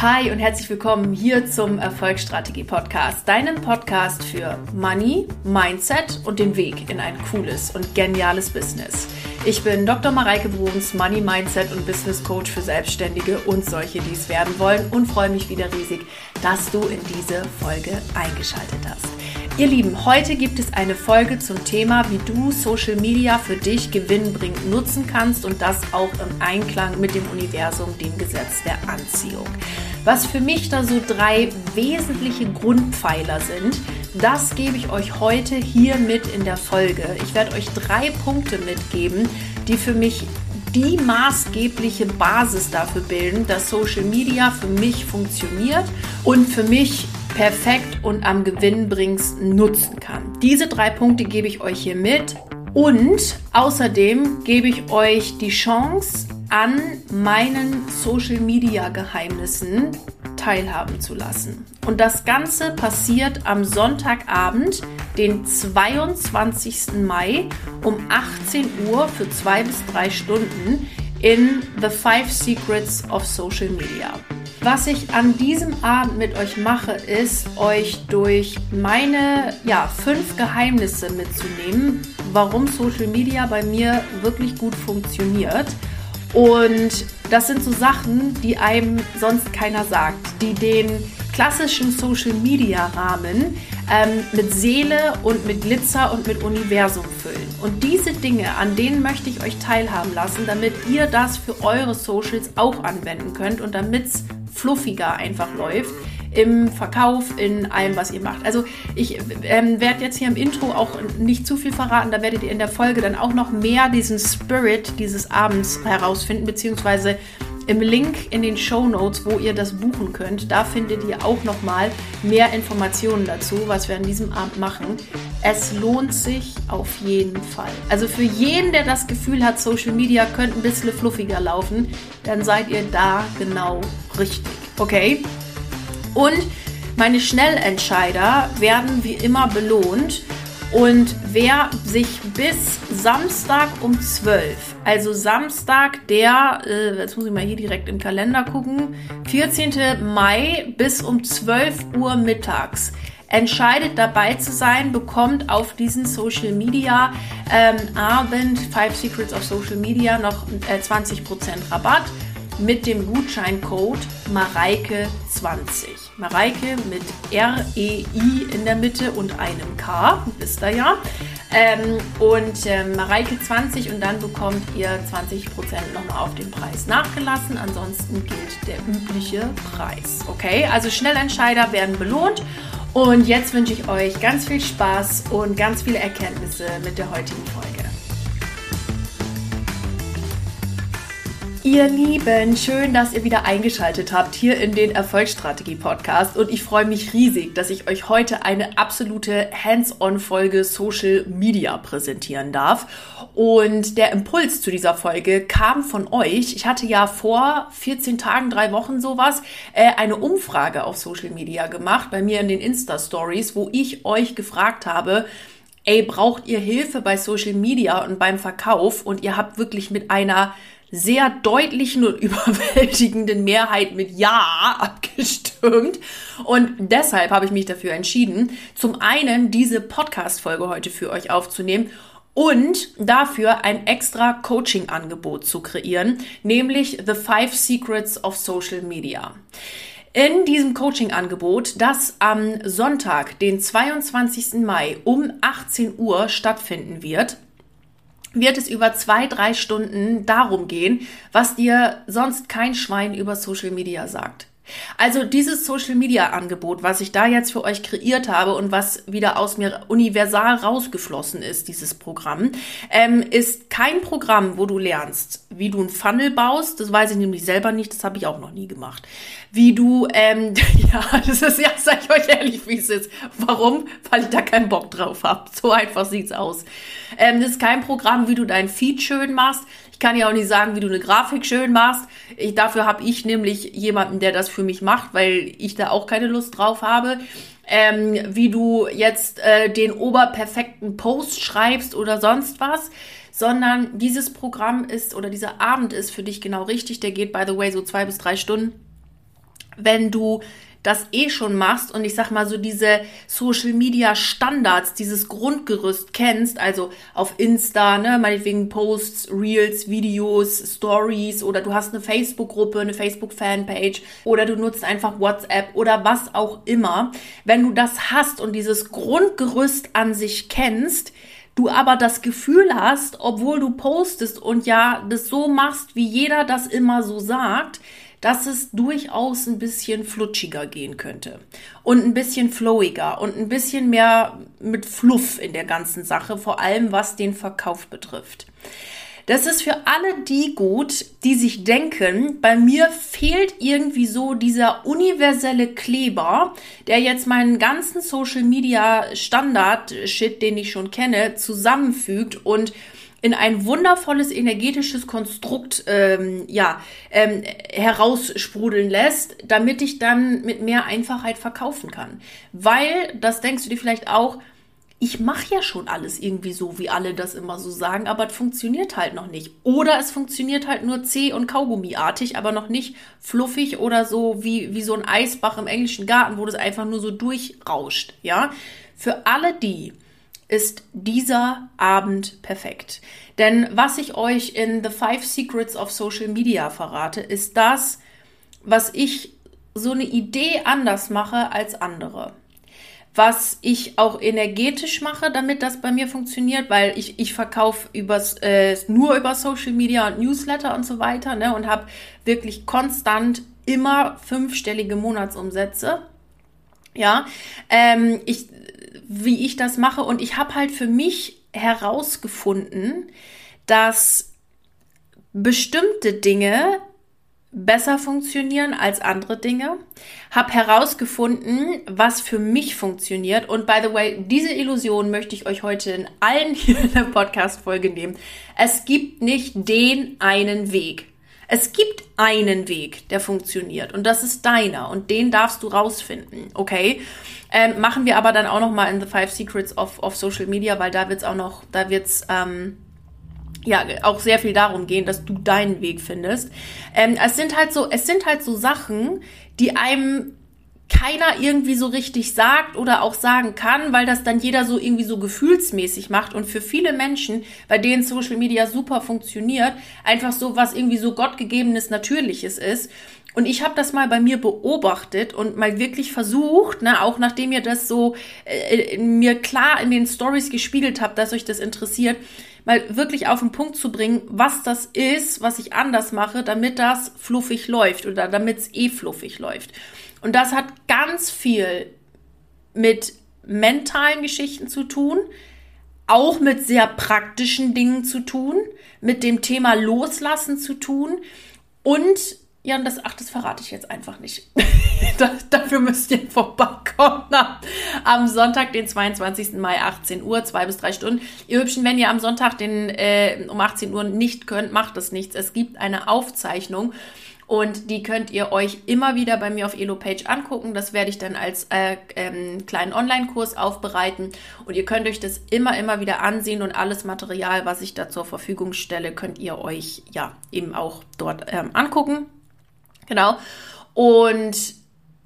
Hi und herzlich willkommen hier zum Erfolgsstrategie Podcast, deinen Podcast für Money, Mindset und den Weg in ein cooles und geniales Business. Ich bin Dr. Mareike Bruns, Money Mindset und Business Coach für Selbstständige und solche, die es werden wollen und freue mich wieder riesig, dass du in diese Folge eingeschaltet hast. Ihr Lieben, heute gibt es eine Folge zum Thema, wie du Social Media für dich gewinnbringend nutzen kannst und das auch im Einklang mit dem Universum, dem Gesetz der Anziehung. Was für mich da so drei wesentliche Grundpfeiler sind, das gebe ich euch heute hier mit in der Folge. Ich werde euch drei Punkte mitgeben, die für mich die maßgebliche Basis dafür bilden, dass Social Media für mich funktioniert und für mich perfekt und am gewinnbringendsten nutzen kann. Diese drei Punkte gebe ich euch hier mit und außerdem gebe ich euch die Chance, an meinen Social Media Geheimnissen teilhaben zu lassen. Und das Ganze passiert am Sonntagabend, den 22. Mai um 18 Uhr für zwei bis drei Stunden in The Five Secrets of Social Media. Was ich an diesem Abend mit euch mache, ist, euch durch meine ja, fünf Geheimnisse mitzunehmen, warum Social Media bei mir wirklich gut funktioniert. Und das sind so Sachen, die einem sonst keiner sagt, die den klassischen Social Media Rahmen ähm, mit Seele und mit Glitzer und mit Universum füllen. Und diese Dinge, an denen möchte ich euch teilhaben lassen, damit ihr das für eure Socials auch anwenden könnt und damit es fluffiger einfach läuft im Verkauf, in allem, was ihr macht. Also ich ähm, werde jetzt hier im Intro auch nicht zu viel verraten, da werdet ihr in der Folge dann auch noch mehr diesen Spirit dieses Abends herausfinden, beziehungsweise im Link in den Show Notes, wo ihr das buchen könnt, da findet ihr auch noch mal mehr Informationen dazu, was wir an diesem Abend machen. Es lohnt sich auf jeden Fall. Also für jeden, der das Gefühl hat, Social Media könnte ein bisschen fluffiger laufen, dann seid ihr da genau richtig. Okay? Und meine Schnellentscheider werden wie immer belohnt. Und wer sich bis Samstag um 12, also Samstag, der, äh, jetzt muss ich mal hier direkt im Kalender gucken, 14. Mai bis um 12 Uhr mittags entscheidet dabei zu sein, bekommt auf diesen Social Media ähm, Abend Five Secrets of Social Media noch äh, 20% Rabatt mit dem Gutscheincode Mareike20. Mareike mit R-E-I in der Mitte und einem K, wisst ihr ja. Ähm, und äh, Mareike20 und dann bekommt ihr 20% nochmal auf den Preis nachgelassen. Ansonsten gilt der übliche Preis. Okay, also Schnellentscheider werden belohnt. Und jetzt wünsche ich euch ganz viel Spaß und ganz viele Erkenntnisse mit der heutigen Folge. Ihr Lieben, schön, dass ihr wieder eingeschaltet habt hier in den Erfolgsstrategie Podcast und ich freue mich riesig, dass ich euch heute eine absolute Hands-on-Folge Social Media präsentieren darf. Und der Impuls zu dieser Folge kam von euch. Ich hatte ja vor 14 Tagen, drei Wochen sowas, äh, eine Umfrage auf Social Media gemacht, bei mir in den Insta-Stories, wo ich euch gefragt habe, ey, braucht ihr Hilfe bei Social Media und beim Verkauf? Und ihr habt wirklich mit einer sehr deutlichen und überwältigenden Mehrheit mit Ja abgestimmt. Und deshalb habe ich mich dafür entschieden, zum einen diese Podcast-Folge heute für euch aufzunehmen und dafür ein extra Coaching-Angebot zu kreieren, nämlich The Five Secrets of Social Media. In diesem Coaching-Angebot, das am Sonntag, den 22. Mai um 18 Uhr stattfinden wird, wird es über zwei, drei Stunden darum gehen, was dir sonst kein Schwein über Social Media sagt. Also dieses Social Media Angebot, was ich da jetzt für euch kreiert habe und was wieder aus mir universal rausgeflossen ist, dieses Programm, ähm, ist kein Programm, wo du lernst, wie du ein Funnel baust. Das weiß ich nämlich selber nicht, das habe ich auch noch nie gemacht. Wie du, ähm, ja, das ist ja, sag ich euch ehrlich, wie es ist. Warum? Weil ich da keinen Bock drauf habe. So einfach sieht's aus. Ähm, das ist kein Programm, wie du dein Feed schön machst. Ich kann ja auch nicht sagen, wie du eine Grafik schön machst. Ich, dafür habe ich nämlich jemanden, der das für mich macht, weil ich da auch keine Lust drauf habe. Ähm, wie du jetzt äh, den oberperfekten Post schreibst oder sonst was, sondern dieses Programm ist oder dieser Abend ist für dich genau richtig. Der geht, by the way, so zwei bis drei Stunden wenn du das eh schon machst und ich sag mal so diese Social Media Standards, dieses Grundgerüst kennst, also auf Insta, ne, meinetwegen Posts, Reels, Videos, Stories oder du hast eine Facebook-Gruppe, eine Facebook-Fanpage oder du nutzt einfach WhatsApp oder was auch immer. Wenn du das hast und dieses Grundgerüst an sich kennst, du aber das Gefühl hast, obwohl du postest und ja das so machst, wie jeder das immer so sagt, dass es durchaus ein bisschen flutschiger gehen könnte und ein bisschen flowiger und ein bisschen mehr mit Fluff in der ganzen Sache, vor allem was den Verkauf betrifft. Das ist für alle die gut, die sich denken, bei mir fehlt irgendwie so dieser universelle Kleber, der jetzt meinen ganzen Social Media Standard Shit, den ich schon kenne, zusammenfügt und in ein wundervolles energetisches Konstrukt ähm, ja, ähm, heraussprudeln lässt, damit ich dann mit mehr Einfachheit verkaufen kann. Weil, das denkst du dir vielleicht auch, ich mache ja schon alles irgendwie so, wie alle das immer so sagen, aber es funktioniert halt noch nicht. Oder es funktioniert halt nur zäh und Kaugummiartig, aber noch nicht fluffig oder so wie, wie so ein Eisbach im englischen Garten, wo das einfach nur so durchrauscht. Ja, für alle die, ist dieser Abend perfekt. Denn was ich euch in The Five Secrets of Social Media verrate, ist das, was ich so eine Idee anders mache als andere. Was ich auch energetisch mache, damit das bei mir funktioniert, weil ich, ich verkaufe äh, nur über Social Media und Newsletter und so weiter ne, und habe wirklich konstant immer fünfstellige Monatsumsätze. Ja, ähm, ich wie ich das mache. Und ich habe halt für mich herausgefunden, dass bestimmte Dinge besser funktionieren als andere Dinge. Hab herausgefunden, was für mich funktioniert. Und by the way, diese Illusion möchte ich euch heute in allen hier in der Podcast-Folge nehmen. Es gibt nicht den einen Weg. Es gibt einen Weg, der funktioniert. Und das ist deiner. Und den darfst du rausfinden. Okay? Ähm, machen wir aber dann auch noch mal in The Five Secrets of, of Social Media, weil da wird es auch noch, da wird es ähm, ja auch sehr viel darum gehen, dass du deinen Weg findest. Ähm, es sind halt so, es sind halt so Sachen, die einem keiner irgendwie so richtig sagt oder auch sagen kann, weil das dann jeder so irgendwie so gefühlsmäßig macht und für viele Menschen, bei denen Social Media super funktioniert, einfach so was irgendwie so gottgegebenes Natürliches ist. Und ich habe das mal bei mir beobachtet und mal wirklich versucht, ne, auch nachdem ihr das so äh, mir klar in den Stories gespiegelt habt, dass euch das interessiert, mal wirklich auf den Punkt zu bringen, was das ist, was ich anders mache, damit das fluffig läuft oder damit es eh fluffig läuft. Und das hat ganz viel mit mentalen Geschichten zu tun, auch mit sehr praktischen Dingen zu tun, mit dem Thema Loslassen zu tun und ja, und das, ach, das verrate ich jetzt einfach nicht. das, dafür müsst ihr vorbeikommen. Am Sonntag, den 22. Mai, 18 Uhr, zwei bis drei Stunden. Ihr Hübschen, wenn ihr am Sonntag den, äh, um 18 Uhr nicht könnt, macht das nichts. Es gibt eine Aufzeichnung und die könnt ihr euch immer wieder bei mir auf Elo-Page angucken. Das werde ich dann als äh, ähm, kleinen Online-Kurs aufbereiten. Und ihr könnt euch das immer, immer wieder ansehen und alles Material, was ich da zur Verfügung stelle, könnt ihr euch ja eben auch dort ähm, angucken. Genau. Und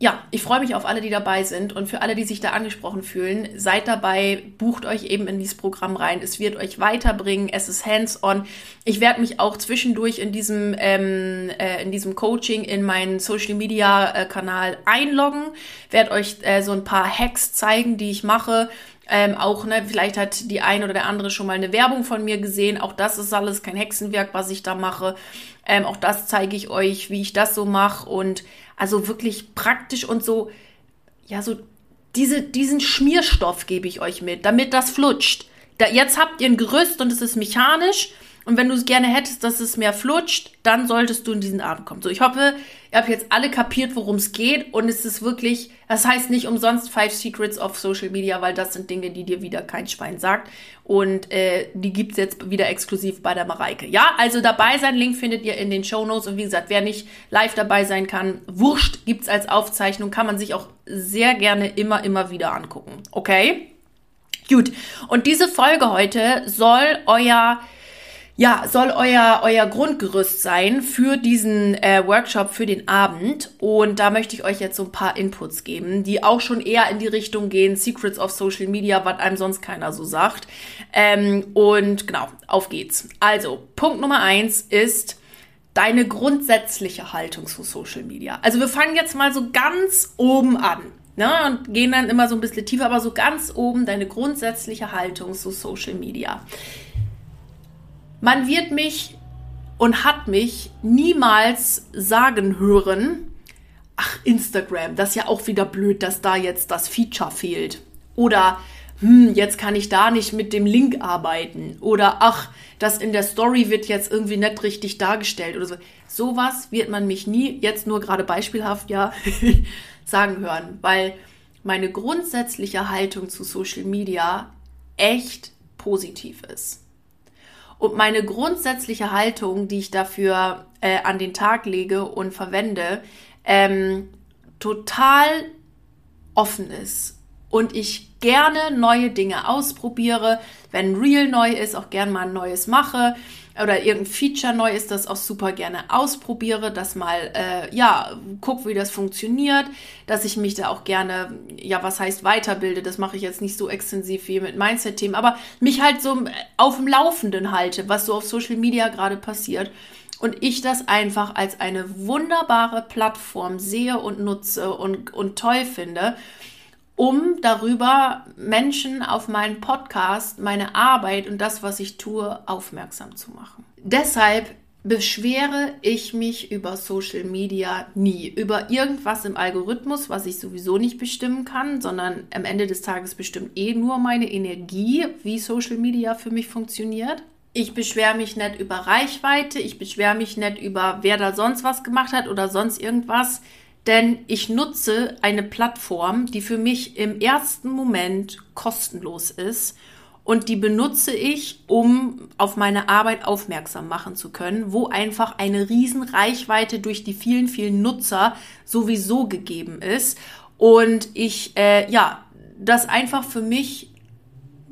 ja, ich freue mich auf alle, die dabei sind und für alle, die sich da angesprochen fühlen, seid dabei, bucht euch eben in dieses Programm rein. Es wird euch weiterbringen, es ist hands-on. Ich werde mich auch zwischendurch in diesem, ähm, äh, in diesem Coaching in meinen Social-Media-Kanal einloggen, werde euch äh, so ein paar Hacks zeigen, die ich mache. Ähm, auch, ne, vielleicht hat die eine oder der andere schon mal eine Werbung von mir gesehen. Auch das ist alles kein Hexenwerk, was ich da mache. Ähm, auch das zeige ich euch, wie ich das so mache und also wirklich praktisch und so, ja, so diese, diesen Schmierstoff gebe ich euch mit, damit das flutscht. Da, jetzt habt ihr ein Gerüst und es ist mechanisch und wenn du es gerne hättest, dass es mehr flutscht, dann solltest du in diesen Abend kommen. So, ich hoffe, ihr habt jetzt alle kapiert, worum es geht. Und es ist wirklich, das heißt nicht umsonst Five Secrets of Social Media, weil das sind Dinge, die dir wieder kein Schwein sagt. Und äh, die gibt's jetzt wieder exklusiv bei der Mareike. Ja, also dabei sein, Link findet ihr in den Show Notes. Und wie gesagt, wer nicht live dabei sein kann, wurscht, gibt's als Aufzeichnung, kann man sich auch sehr gerne immer, immer wieder angucken. Okay? Gut. Und diese Folge heute soll euer ja, soll euer, euer Grundgerüst sein für diesen äh, Workshop, für den Abend. Und da möchte ich euch jetzt so ein paar Inputs geben, die auch schon eher in die Richtung gehen, Secrets of Social Media, was einem sonst keiner so sagt. Ähm, und genau, auf geht's. Also, Punkt Nummer eins ist deine grundsätzliche Haltung zu Social Media. Also wir fangen jetzt mal so ganz oben an. Ne, und gehen dann immer so ein bisschen tiefer, aber so ganz oben deine grundsätzliche Haltung zu Social Media. Man wird mich und hat mich niemals sagen hören, ach, Instagram, das ist ja auch wieder blöd, dass da jetzt das Feature fehlt. Oder, hm, jetzt kann ich da nicht mit dem Link arbeiten. Oder, ach, das in der Story wird jetzt irgendwie nicht richtig dargestellt oder so. Sowas wird man mich nie, jetzt nur gerade beispielhaft, ja, sagen hören, weil meine grundsätzliche Haltung zu Social Media echt positiv ist. Und meine grundsätzliche Haltung, die ich dafür äh, an den Tag lege und verwende, ähm, total offen ist. Und ich gerne neue Dinge ausprobiere, wenn Real neu ist, auch gerne mal ein neues mache oder irgendein Feature neu ist, das auch super gerne ausprobiere, das mal, äh, ja, guck, wie das funktioniert, dass ich mich da auch gerne, ja, was heißt weiterbilde, das mache ich jetzt nicht so extensiv wie mit Mindset-Themen, aber mich halt so auf dem Laufenden halte, was so auf Social Media gerade passiert. Und ich das einfach als eine wunderbare Plattform sehe und nutze und, und toll finde um darüber Menschen auf meinen Podcast, meine Arbeit und das, was ich tue, aufmerksam zu machen. Deshalb beschwere ich mich über Social Media nie, über irgendwas im Algorithmus, was ich sowieso nicht bestimmen kann, sondern am Ende des Tages bestimmt eh nur meine Energie, wie Social Media für mich funktioniert. Ich beschwere mich nicht über Reichweite, ich beschwere mich nicht über, wer da sonst was gemacht hat oder sonst irgendwas denn ich nutze eine Plattform, die für mich im ersten Moment kostenlos ist und die benutze ich, um auf meine Arbeit aufmerksam machen zu können, wo einfach eine riesen Reichweite durch die vielen, vielen Nutzer sowieso gegeben ist und ich, äh, ja, das einfach für mich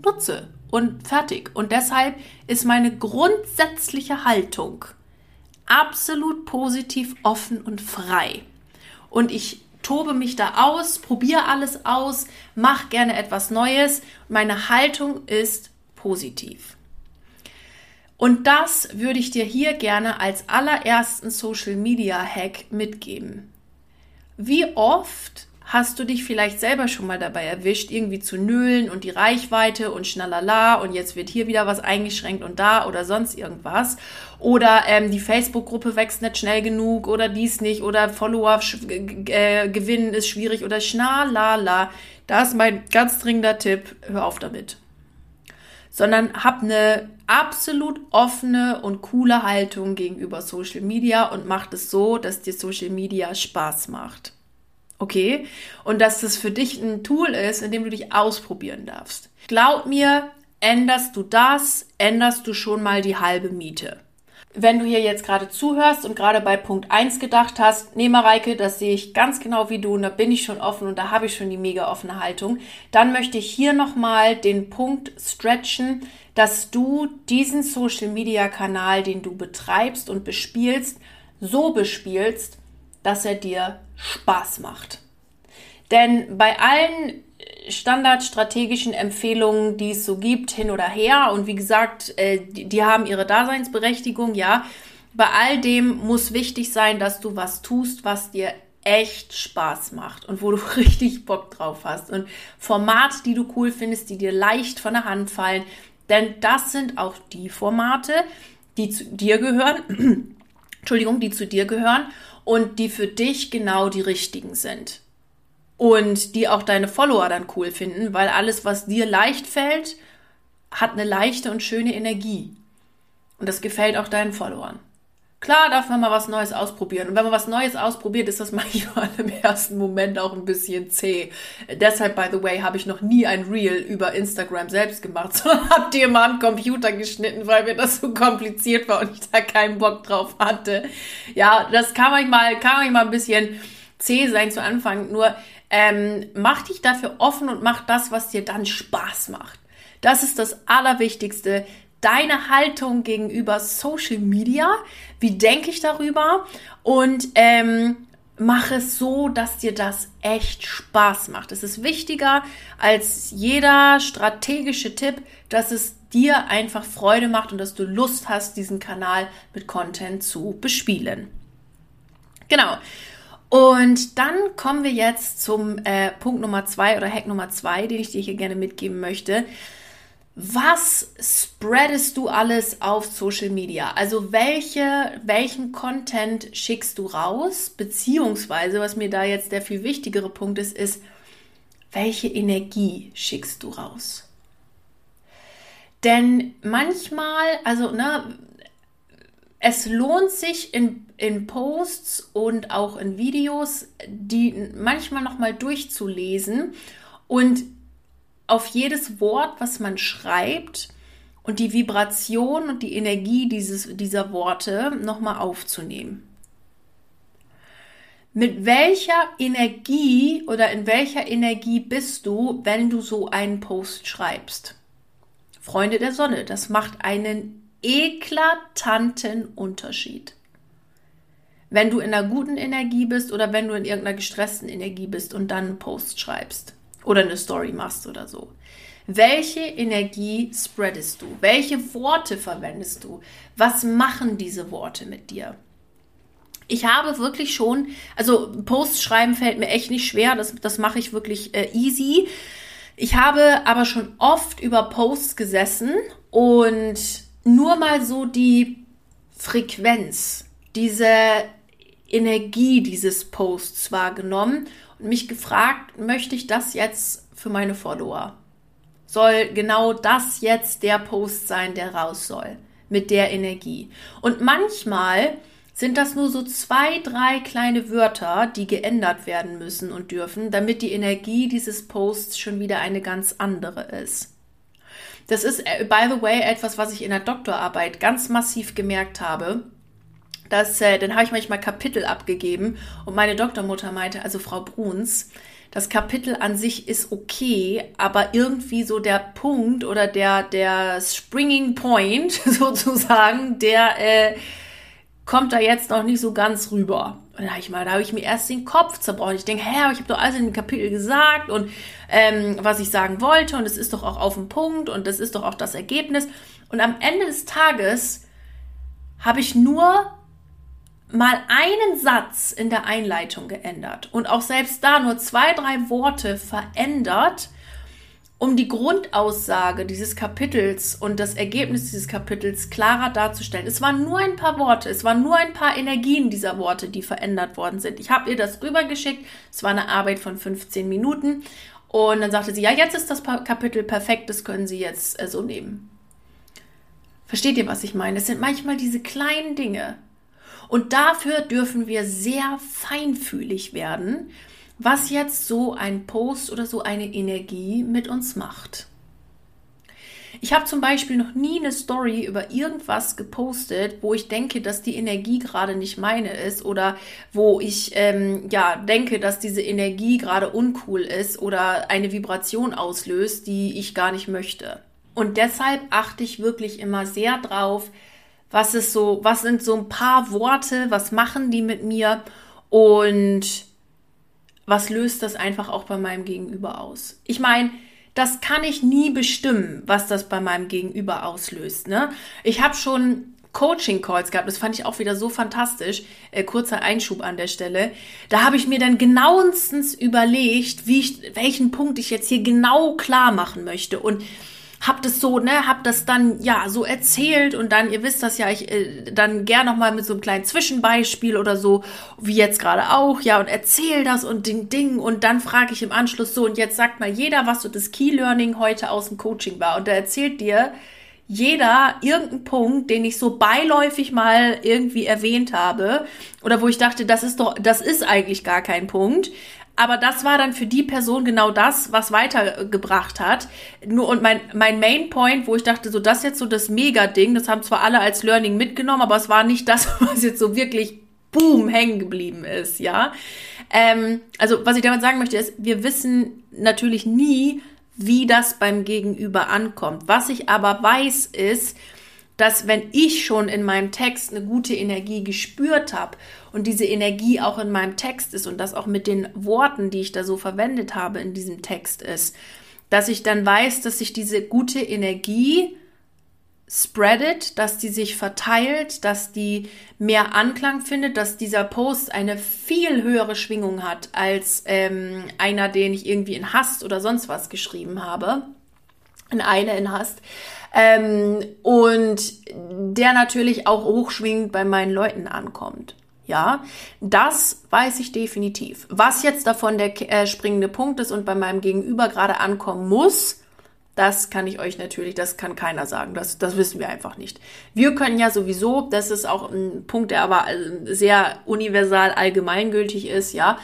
nutze und fertig. Und deshalb ist meine grundsätzliche Haltung absolut positiv, offen und frei und ich tobe mich da aus, probiere alles aus, mache gerne etwas Neues. Meine Haltung ist positiv. Und das würde ich dir hier gerne als allerersten Social Media Hack mitgeben. Wie oft Hast du dich vielleicht selber schon mal dabei erwischt, irgendwie zu nölen und die Reichweite und schnalala und jetzt wird hier wieder was eingeschränkt und da oder sonst irgendwas? Oder ähm, die Facebook-Gruppe wächst nicht schnell genug oder dies nicht oder Follower äh, gewinnen ist schwierig oder schnalala. Da ist mein ganz dringender Tipp, hör auf damit. Sondern hab eine absolut offene und coole Haltung gegenüber Social Media und mach es so, dass dir Social Media Spaß macht. Okay? Und dass das für dich ein Tool ist, in dem du dich ausprobieren darfst. Glaub mir, änderst du das, änderst du schon mal die halbe Miete. Wenn du hier jetzt gerade zuhörst und gerade bei Punkt 1 gedacht hast, nee Mareike, das sehe ich ganz genau wie du und da bin ich schon offen und da habe ich schon die mega offene Haltung, dann möchte ich hier nochmal den Punkt stretchen, dass du diesen Social Media Kanal, den du betreibst und bespielst, so bespielst, dass er dir Spaß macht. Denn bei allen standardstrategischen Empfehlungen, die es so gibt, hin oder her, und wie gesagt, äh, die, die haben ihre Daseinsberechtigung, ja, bei all dem muss wichtig sein, dass du was tust, was dir echt Spaß macht und wo du richtig Bock drauf hast und Formate, die du cool findest, die dir leicht von der Hand fallen, denn das sind auch die Formate, die zu dir gehören, Entschuldigung, die zu dir gehören und die für dich genau die richtigen sind. Und die auch deine Follower dann cool finden, weil alles, was dir leicht fällt, hat eine leichte und schöne Energie. Und das gefällt auch deinen Followern. Klar darf man mal was Neues ausprobieren. Und wenn man was Neues ausprobiert, ist das manchmal im ersten Moment auch ein bisschen zäh. Deshalb, by the way, habe ich noch nie ein Reel über Instagram selbst gemacht, sondern habe dir mal am Computer geschnitten, weil mir das so kompliziert war und ich da keinen Bock drauf hatte. Ja, das kann manchmal, kann manchmal ein bisschen zäh sein zu Anfang. Nur ähm, mach dich dafür offen und mach das, was dir dann Spaß macht. Das ist das Allerwichtigste deine Haltung gegenüber Social Media? Wie denke ich darüber? Und ähm, mach es so, dass dir das echt Spaß macht. Es ist wichtiger als jeder strategische Tipp, dass es dir einfach Freude macht und dass du Lust hast, diesen Kanal mit Content zu bespielen. Genau. Und dann kommen wir jetzt zum äh, Punkt Nummer zwei oder Hack Nummer zwei, den ich dir hier gerne mitgeben möchte. Was spreadest du alles auf Social Media? Also welche, welchen Content schickst du raus? Beziehungsweise, was mir da jetzt der viel wichtigere Punkt ist, ist, welche Energie schickst du raus? Denn manchmal, also, ne, es lohnt sich in, in Posts und auch in Videos, die manchmal nochmal durchzulesen und auf jedes Wort, was man schreibt und die Vibration und die Energie dieses, dieser Worte nochmal aufzunehmen. Mit welcher Energie oder in welcher Energie bist du, wenn du so einen Post schreibst? Freunde der Sonne, das macht einen eklatanten Unterschied. Wenn du in einer guten Energie bist oder wenn du in irgendeiner gestressten Energie bist und dann einen Post schreibst oder eine Story machst oder so. Welche Energie spreadest du? Welche Worte verwendest du? Was machen diese Worte mit dir? Ich habe wirklich schon, also Posts schreiben fällt mir echt nicht schwer, das, das mache ich wirklich äh, easy. Ich habe aber schon oft über Posts gesessen und nur mal so die Frequenz, diese Energie dieses Posts wahrgenommen mich gefragt, möchte ich das jetzt für meine Follower? Soll genau das jetzt der Post sein, der raus soll? Mit der Energie. Und manchmal sind das nur so zwei, drei kleine Wörter, die geändert werden müssen und dürfen, damit die Energie dieses Posts schon wieder eine ganz andere ist. Das ist, äh, by the way, etwas, was ich in der Doktorarbeit ganz massiv gemerkt habe. Dass, äh, dann habe ich manchmal Kapitel abgegeben und meine Doktormutter meinte, also Frau Bruns, das Kapitel an sich ist okay, aber irgendwie so der Punkt oder der, der Springing Point sozusagen, der, äh, kommt da jetzt noch nicht so ganz rüber. Und da habe ich mal, ich mir erst den Kopf zerbrochen. Ich denke, hä, ich habe doch alles in dem Kapitel gesagt und ähm, was ich sagen wollte und es ist doch auch auf dem Punkt und das ist doch auch das Ergebnis. Und am Ende des Tages habe ich nur mal einen Satz in der Einleitung geändert und auch selbst da nur zwei, drei Worte verändert um die Grundaussage dieses Kapitels und das Ergebnis dieses Kapitels klarer darzustellen. Es waren nur ein paar Worte, es waren nur ein paar Energien dieser Worte, die verändert worden sind. Ich habe ihr das rübergeschickt, es war eine Arbeit von 15 Minuten und dann sagte sie, ja, jetzt ist das Kapitel perfekt, das können Sie jetzt äh, so nehmen. Versteht ihr, was ich meine? Es sind manchmal diese kleinen Dinge. Und dafür dürfen wir sehr feinfühlig werden was jetzt so ein Post oder so eine Energie mit uns macht. Ich habe zum Beispiel noch nie eine Story über irgendwas gepostet, wo ich denke, dass die Energie gerade nicht meine ist oder wo ich ähm, ja denke, dass diese Energie gerade uncool ist oder eine Vibration auslöst, die ich gar nicht möchte. Und deshalb achte ich wirklich immer sehr drauf, was ist so, was sind so ein paar Worte, was machen die mit mir und was löst das einfach auch bei meinem Gegenüber aus? Ich meine, das kann ich nie bestimmen, was das bei meinem Gegenüber auslöst. Ne? Ich habe schon Coaching-Calls gehabt, das fand ich auch wieder so fantastisch. Äh, kurzer Einschub an der Stelle. Da habe ich mir dann genauestens überlegt, wie ich, welchen Punkt ich jetzt hier genau klar machen möchte. Und hab das so, ne, hab das dann ja so erzählt und dann, ihr wisst das ja, ich äh, dann gern noch mal mit so einem kleinen Zwischenbeispiel oder so, wie jetzt gerade auch, ja, und erzähl das und Ding Ding und dann frage ich im Anschluss so und jetzt sagt mal jeder, was so das Key Learning heute aus dem Coaching war. Und da erzählt dir jeder irgendeinen Punkt, den ich so beiläufig mal irgendwie erwähnt habe oder wo ich dachte, das ist doch, das ist eigentlich gar kein Punkt, aber das war dann für die Person genau das, was weitergebracht hat. Nur und mein, mein Main Point, wo ich dachte, so das ist jetzt so das Mega-Ding, das haben zwar alle als Learning mitgenommen, aber es war nicht das, was jetzt so wirklich boom hängen geblieben ist, ja. Ähm, also was ich damit sagen möchte ist, wir wissen natürlich nie, wie das beim Gegenüber ankommt. Was ich aber weiß ist, dass wenn ich schon in meinem Text eine gute Energie gespürt habe und diese Energie auch in meinem Text ist und das auch mit den Worten, die ich da so verwendet habe in diesem Text ist, dass ich dann weiß, dass sich diese gute Energie spreadet, dass die sich verteilt, dass die mehr Anklang findet, dass dieser Post eine viel höhere Schwingung hat als ähm, einer, den ich irgendwie in Hast oder sonst was geschrieben habe. In eine in Hast. Ähm, und der natürlich auch hochschwingend bei meinen Leuten ankommt. Ja, das weiß ich definitiv. Was jetzt davon der äh, springende Punkt ist und bei meinem Gegenüber gerade ankommen muss, das kann ich euch natürlich, das kann keiner sagen. Das, das wissen wir einfach nicht. Wir können ja sowieso, das ist auch ein Punkt, der aber äh, sehr universal allgemeingültig ist, ja.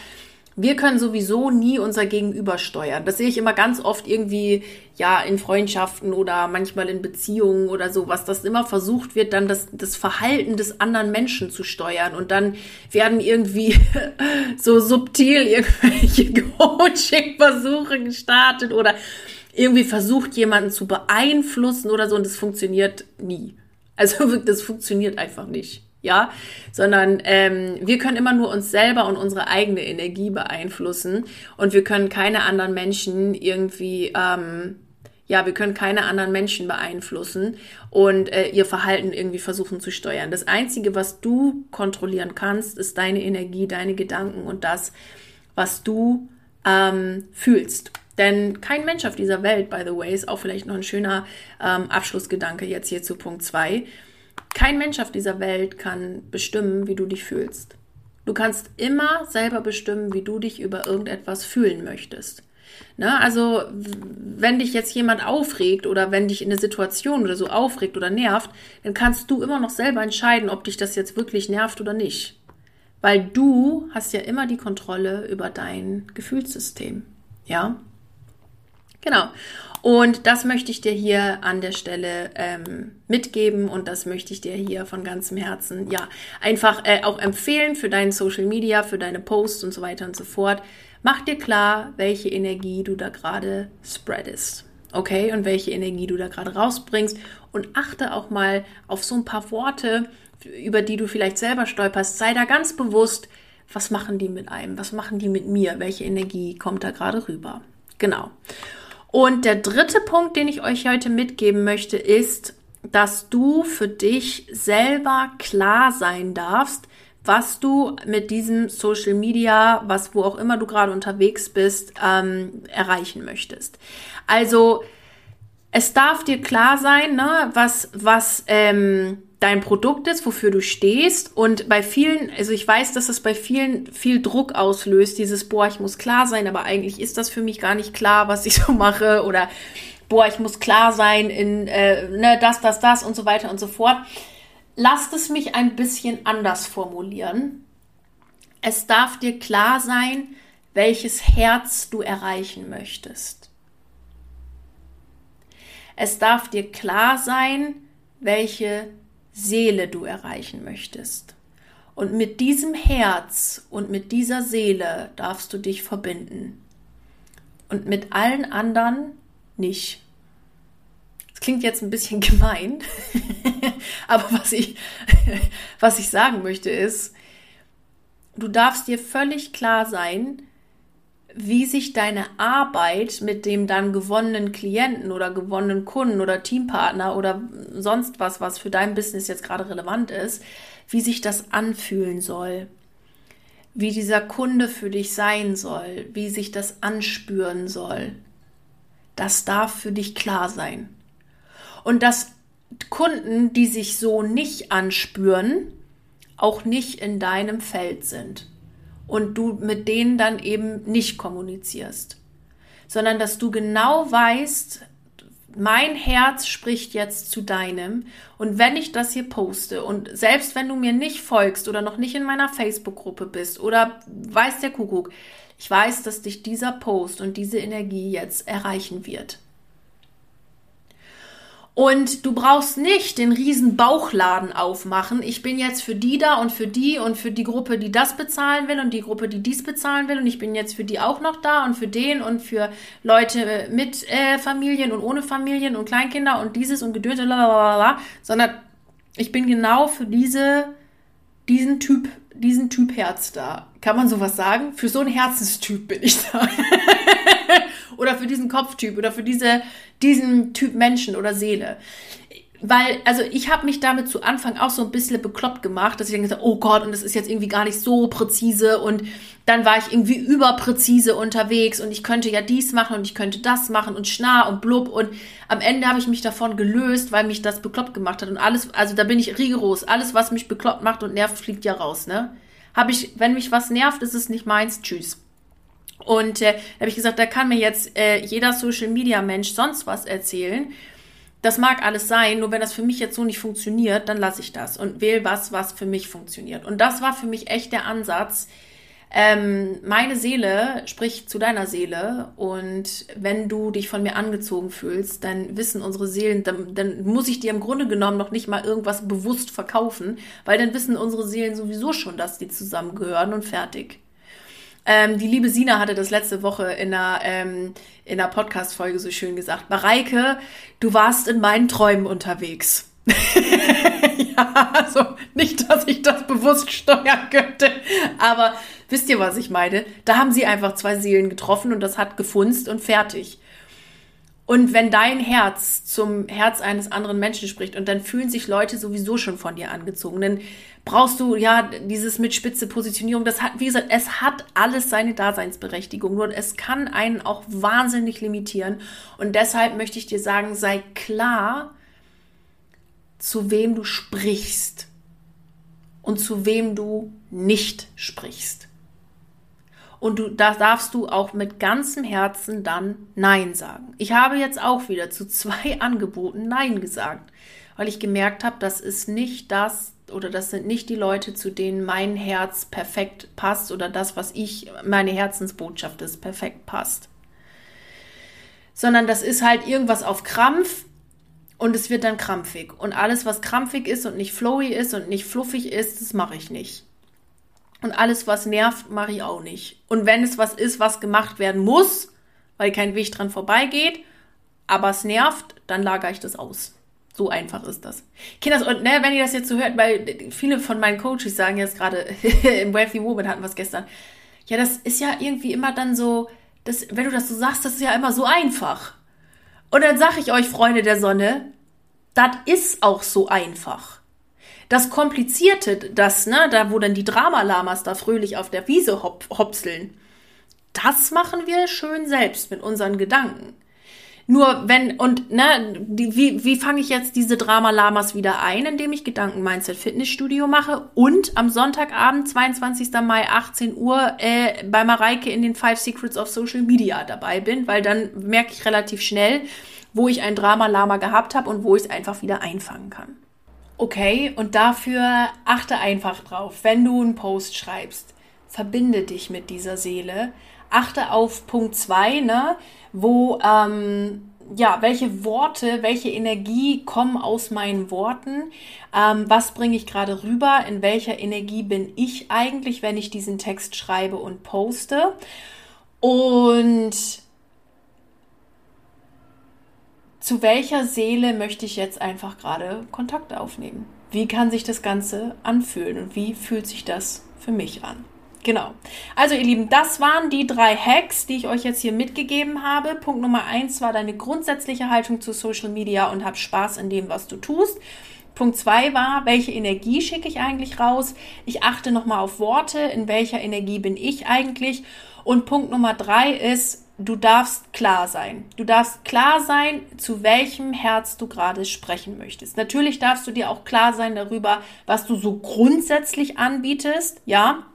Wir können sowieso nie unser Gegenüber steuern. Das sehe ich immer ganz oft irgendwie, ja, in Freundschaften oder manchmal in Beziehungen oder sowas, dass immer versucht wird, dann das, das Verhalten des anderen Menschen zu steuern. Und dann werden irgendwie so subtil irgendwelche Coaching-Versuche gestartet oder irgendwie versucht, jemanden zu beeinflussen oder so und das funktioniert nie. Also das funktioniert einfach nicht. Ja, sondern ähm, wir können immer nur uns selber und unsere eigene Energie beeinflussen und wir können keine anderen Menschen irgendwie, ähm, ja, wir können keine anderen Menschen beeinflussen und äh, ihr Verhalten irgendwie versuchen zu steuern. Das Einzige, was du kontrollieren kannst, ist deine Energie, deine Gedanken und das, was du ähm, fühlst. Denn kein Mensch auf dieser Welt, by the way, ist auch vielleicht noch ein schöner ähm, Abschlussgedanke jetzt hier zu Punkt 2. Kein Mensch auf dieser Welt kann bestimmen, wie du dich fühlst. Du kannst immer selber bestimmen, wie du dich über irgendetwas fühlen möchtest. Ne? Also, wenn dich jetzt jemand aufregt oder wenn dich in eine Situation oder so aufregt oder nervt, dann kannst du immer noch selber entscheiden, ob dich das jetzt wirklich nervt oder nicht. Weil du hast ja immer die Kontrolle über dein Gefühlssystem. Ja? Genau. Und das möchte ich dir hier an der Stelle ähm, mitgeben und das möchte ich dir hier von ganzem Herzen, ja, einfach äh, auch empfehlen für deinen Social Media, für deine Posts und so weiter und so fort. Mach dir klar, welche Energie du da gerade spreadest. Okay? Und welche Energie du da gerade rausbringst und achte auch mal auf so ein paar Worte, über die du vielleicht selber stolperst. Sei da ganz bewusst, was machen die mit einem? Was machen die mit mir? Welche Energie kommt da gerade rüber? Genau. Und der dritte Punkt, den ich euch heute mitgeben möchte, ist, dass du für dich selber klar sein darfst, was du mit diesem Social Media, was wo auch immer du gerade unterwegs bist, ähm, erreichen möchtest. Also es darf dir klar sein, ne, was was ähm, dein Produkt ist, wofür du stehst. Und bei vielen, also ich weiß, dass es bei vielen viel Druck auslöst, dieses, boah, ich muss klar sein, aber eigentlich ist das für mich gar nicht klar, was ich so mache. Oder boah, ich muss klar sein in äh, ne, das, das, das und so weiter und so fort. Lasst es mich ein bisschen anders formulieren. Es darf dir klar sein, welches Herz du erreichen möchtest. Es darf dir klar sein, welche Seele du erreichen möchtest. Und mit diesem Herz und mit dieser Seele darfst du dich verbinden. Und mit allen anderen nicht. Das klingt jetzt ein bisschen gemein, aber was ich, was ich sagen möchte ist, du darfst dir völlig klar sein, wie sich deine Arbeit mit dem dann gewonnenen Klienten oder gewonnenen Kunden oder Teampartner oder sonst was, was für dein Business jetzt gerade relevant ist, wie sich das anfühlen soll, wie dieser Kunde für dich sein soll, wie sich das anspüren soll. Das darf für dich klar sein. Und dass Kunden, die sich so nicht anspüren, auch nicht in deinem Feld sind und du mit denen dann eben nicht kommunizierst, sondern dass du genau weißt, mein Herz spricht jetzt zu deinem und wenn ich das hier poste und selbst wenn du mir nicht folgst oder noch nicht in meiner Facebook-Gruppe bist oder weiß der Kuckuck, ich weiß, dass dich dieser Post und diese Energie jetzt erreichen wird. Und du brauchst nicht den riesen Bauchladen aufmachen. Ich bin jetzt für die da und für die und für die Gruppe, die das bezahlen will und die Gruppe, die dies bezahlen will. Und ich bin jetzt für die auch noch da und für den und für Leute mit äh, Familien und ohne Familien und Kleinkinder und dieses und Gedöns, sondern ich bin genau für diese, diesen Typ, diesen Typ Herz da. Kann man sowas sagen? Für so einen Herzenstyp bin ich da. oder für diesen Kopftyp oder für diese, diesen Typ Menschen oder Seele. Weil, also ich habe mich damit zu Anfang auch so ein bisschen bekloppt gemacht, dass ich denke, oh Gott, und das ist jetzt irgendwie gar nicht so präzise und dann war ich irgendwie überpräzise unterwegs und ich könnte ja dies machen und ich könnte das machen und schnarr und blub und am Ende habe ich mich davon gelöst, weil mich das bekloppt gemacht hat und alles, also da bin ich rigoros, alles was mich bekloppt macht und nervt, fliegt ja raus, ne? Habe ich, wenn mich was nervt, ist es nicht meins, tschüss. Und äh, habe ich gesagt, da kann mir jetzt äh, jeder Social Media Mensch sonst was erzählen. Das mag alles sein, nur wenn das für mich jetzt so nicht funktioniert, dann lasse ich das und wähle was, was für mich funktioniert. Und das war für mich echt der Ansatz. Ähm, meine Seele spricht zu deiner Seele und wenn du dich von mir angezogen fühlst, dann wissen unsere Seelen, dann, dann muss ich dir im Grunde genommen noch nicht mal irgendwas bewusst verkaufen, weil dann wissen unsere Seelen sowieso schon, dass die zusammengehören und fertig. Ähm, die liebe Sina hatte das letzte Woche in einer, ähm, in einer Podcast-Folge so schön gesagt. Mareike, du warst in meinen Träumen unterwegs. ja, also nicht, dass ich das bewusst steuern könnte, aber wisst ihr, was ich meine? Da haben sie einfach zwei Seelen getroffen und das hat gefunzt und fertig. Und wenn dein Herz zum Herz eines anderen Menschen spricht und dann fühlen sich Leute sowieso schon von dir angezogen, dann brauchst du ja dieses mit spitze Positionierung. Das hat, wie gesagt, es hat alles seine Daseinsberechtigung. Nur es kann einen auch wahnsinnig limitieren. Und deshalb möchte ich dir sagen, sei klar, zu wem du sprichst und zu wem du nicht sprichst. Und du, da darfst du auch mit ganzem Herzen dann Nein sagen. Ich habe jetzt auch wieder zu zwei Angeboten Nein gesagt, weil ich gemerkt habe, das ist nicht das oder das sind nicht die Leute, zu denen mein Herz perfekt passt oder das, was ich, meine Herzensbotschaft ist, perfekt passt. Sondern das ist halt irgendwas auf Krampf und es wird dann krampfig. Und alles, was krampfig ist und nicht flowy ist und nicht fluffig ist, das mache ich nicht. Und alles, was nervt, mache ich auch nicht. Und wenn es was ist, was gemacht werden muss, weil kein Weg dran vorbeigeht, aber es nervt, dann lagere ich das aus. So einfach ist das. Kinder, und ne, wenn ihr das jetzt so hört, weil viele von meinen Coaches sagen jetzt gerade, im Wealthy Woman hatten wir es gestern, ja, das ist ja irgendwie immer dann so, das, wenn du das so sagst, das ist ja immer so einfach. Und dann sage ich euch, Freunde der Sonne, das ist auch so einfach. Das Komplizierte, das, ne, da wo dann die Dramalamas da fröhlich auf der Wiese hop hopseln, das machen wir schön selbst mit unseren Gedanken. Nur wenn, und ne, die, wie, wie fange ich jetzt diese Drama-Lamas wieder ein, indem ich Gedanken-Mindset Fitnessstudio mache und am Sonntagabend, 22. Mai, 18 Uhr, äh, bei Mareike in den Five Secrets of Social Media dabei bin, weil dann merke ich relativ schnell, wo ich ein Drama-Lama gehabt habe und wo ich es einfach wieder einfangen kann. Okay, und dafür achte einfach drauf, wenn du einen Post schreibst, verbinde dich mit dieser Seele. Achte auf Punkt 2, ne, wo, ähm, ja, welche Worte, welche Energie kommen aus meinen Worten? Ähm, was bringe ich gerade rüber? In welcher Energie bin ich eigentlich, wenn ich diesen Text schreibe und poste? Und zu welcher Seele möchte ich jetzt einfach gerade Kontakt aufnehmen? Wie kann sich das Ganze anfühlen und wie fühlt sich das für mich an? Genau. Also ihr Lieben, das waren die drei Hacks, die ich euch jetzt hier mitgegeben habe. Punkt Nummer eins war deine grundsätzliche Haltung zu Social Media und hab Spaß in dem, was du tust. Punkt zwei war, welche Energie schicke ich eigentlich raus? Ich achte nochmal auf Worte, in welcher Energie bin ich eigentlich? Und Punkt Nummer drei ist, du darfst klar sein. Du darfst klar sein, zu welchem Herz du gerade sprechen möchtest. Natürlich darfst du dir auch klar sein darüber, was du so grundsätzlich anbietest, ja.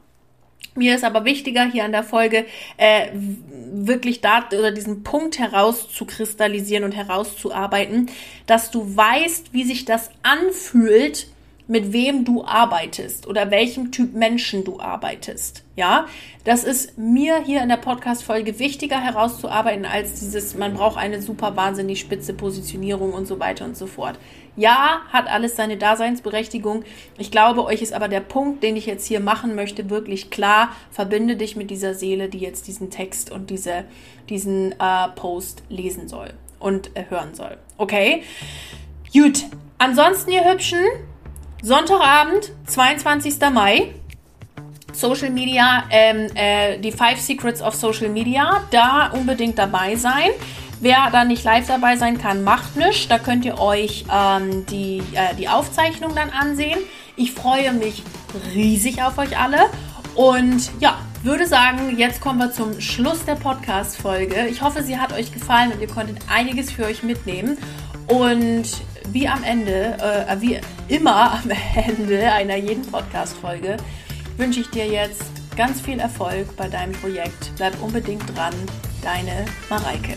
Mir ist aber wichtiger hier an der Folge äh, wirklich da oder diesen Punkt herauszukristallisieren und herauszuarbeiten, dass du weißt, wie sich das anfühlt, mit wem du arbeitest oder welchem Typ Menschen du arbeitest. Ja, das ist mir hier in der Podcast-Folge wichtiger herauszuarbeiten als dieses, man braucht eine super wahnsinnig spitze Positionierung und so weiter und so fort. Ja, hat alles seine Daseinsberechtigung. Ich glaube, euch ist aber der Punkt, den ich jetzt hier machen möchte, wirklich klar. Verbinde dich mit dieser Seele, die jetzt diesen Text und diese, diesen äh, Post lesen soll und äh, hören soll. Okay? Gut. Ansonsten, ihr Hübschen, Sonntagabend, 22. Mai. Social Media, ähm, äh, die Five Secrets of Social Media, da unbedingt dabei sein. Wer da nicht live dabei sein kann, macht nichts. Da könnt ihr euch ähm, die, äh, die Aufzeichnung dann ansehen. Ich freue mich riesig auf euch alle. Und ja, würde sagen, jetzt kommen wir zum Schluss der Podcast-Folge. Ich hoffe, sie hat euch gefallen und ihr konntet einiges für euch mitnehmen. Und wie am Ende, äh, wie immer am Ende einer jeden Podcast-Folge, wünsche ich dir jetzt ganz viel Erfolg bei deinem Projekt. Bleib unbedingt dran. Deine Mareike.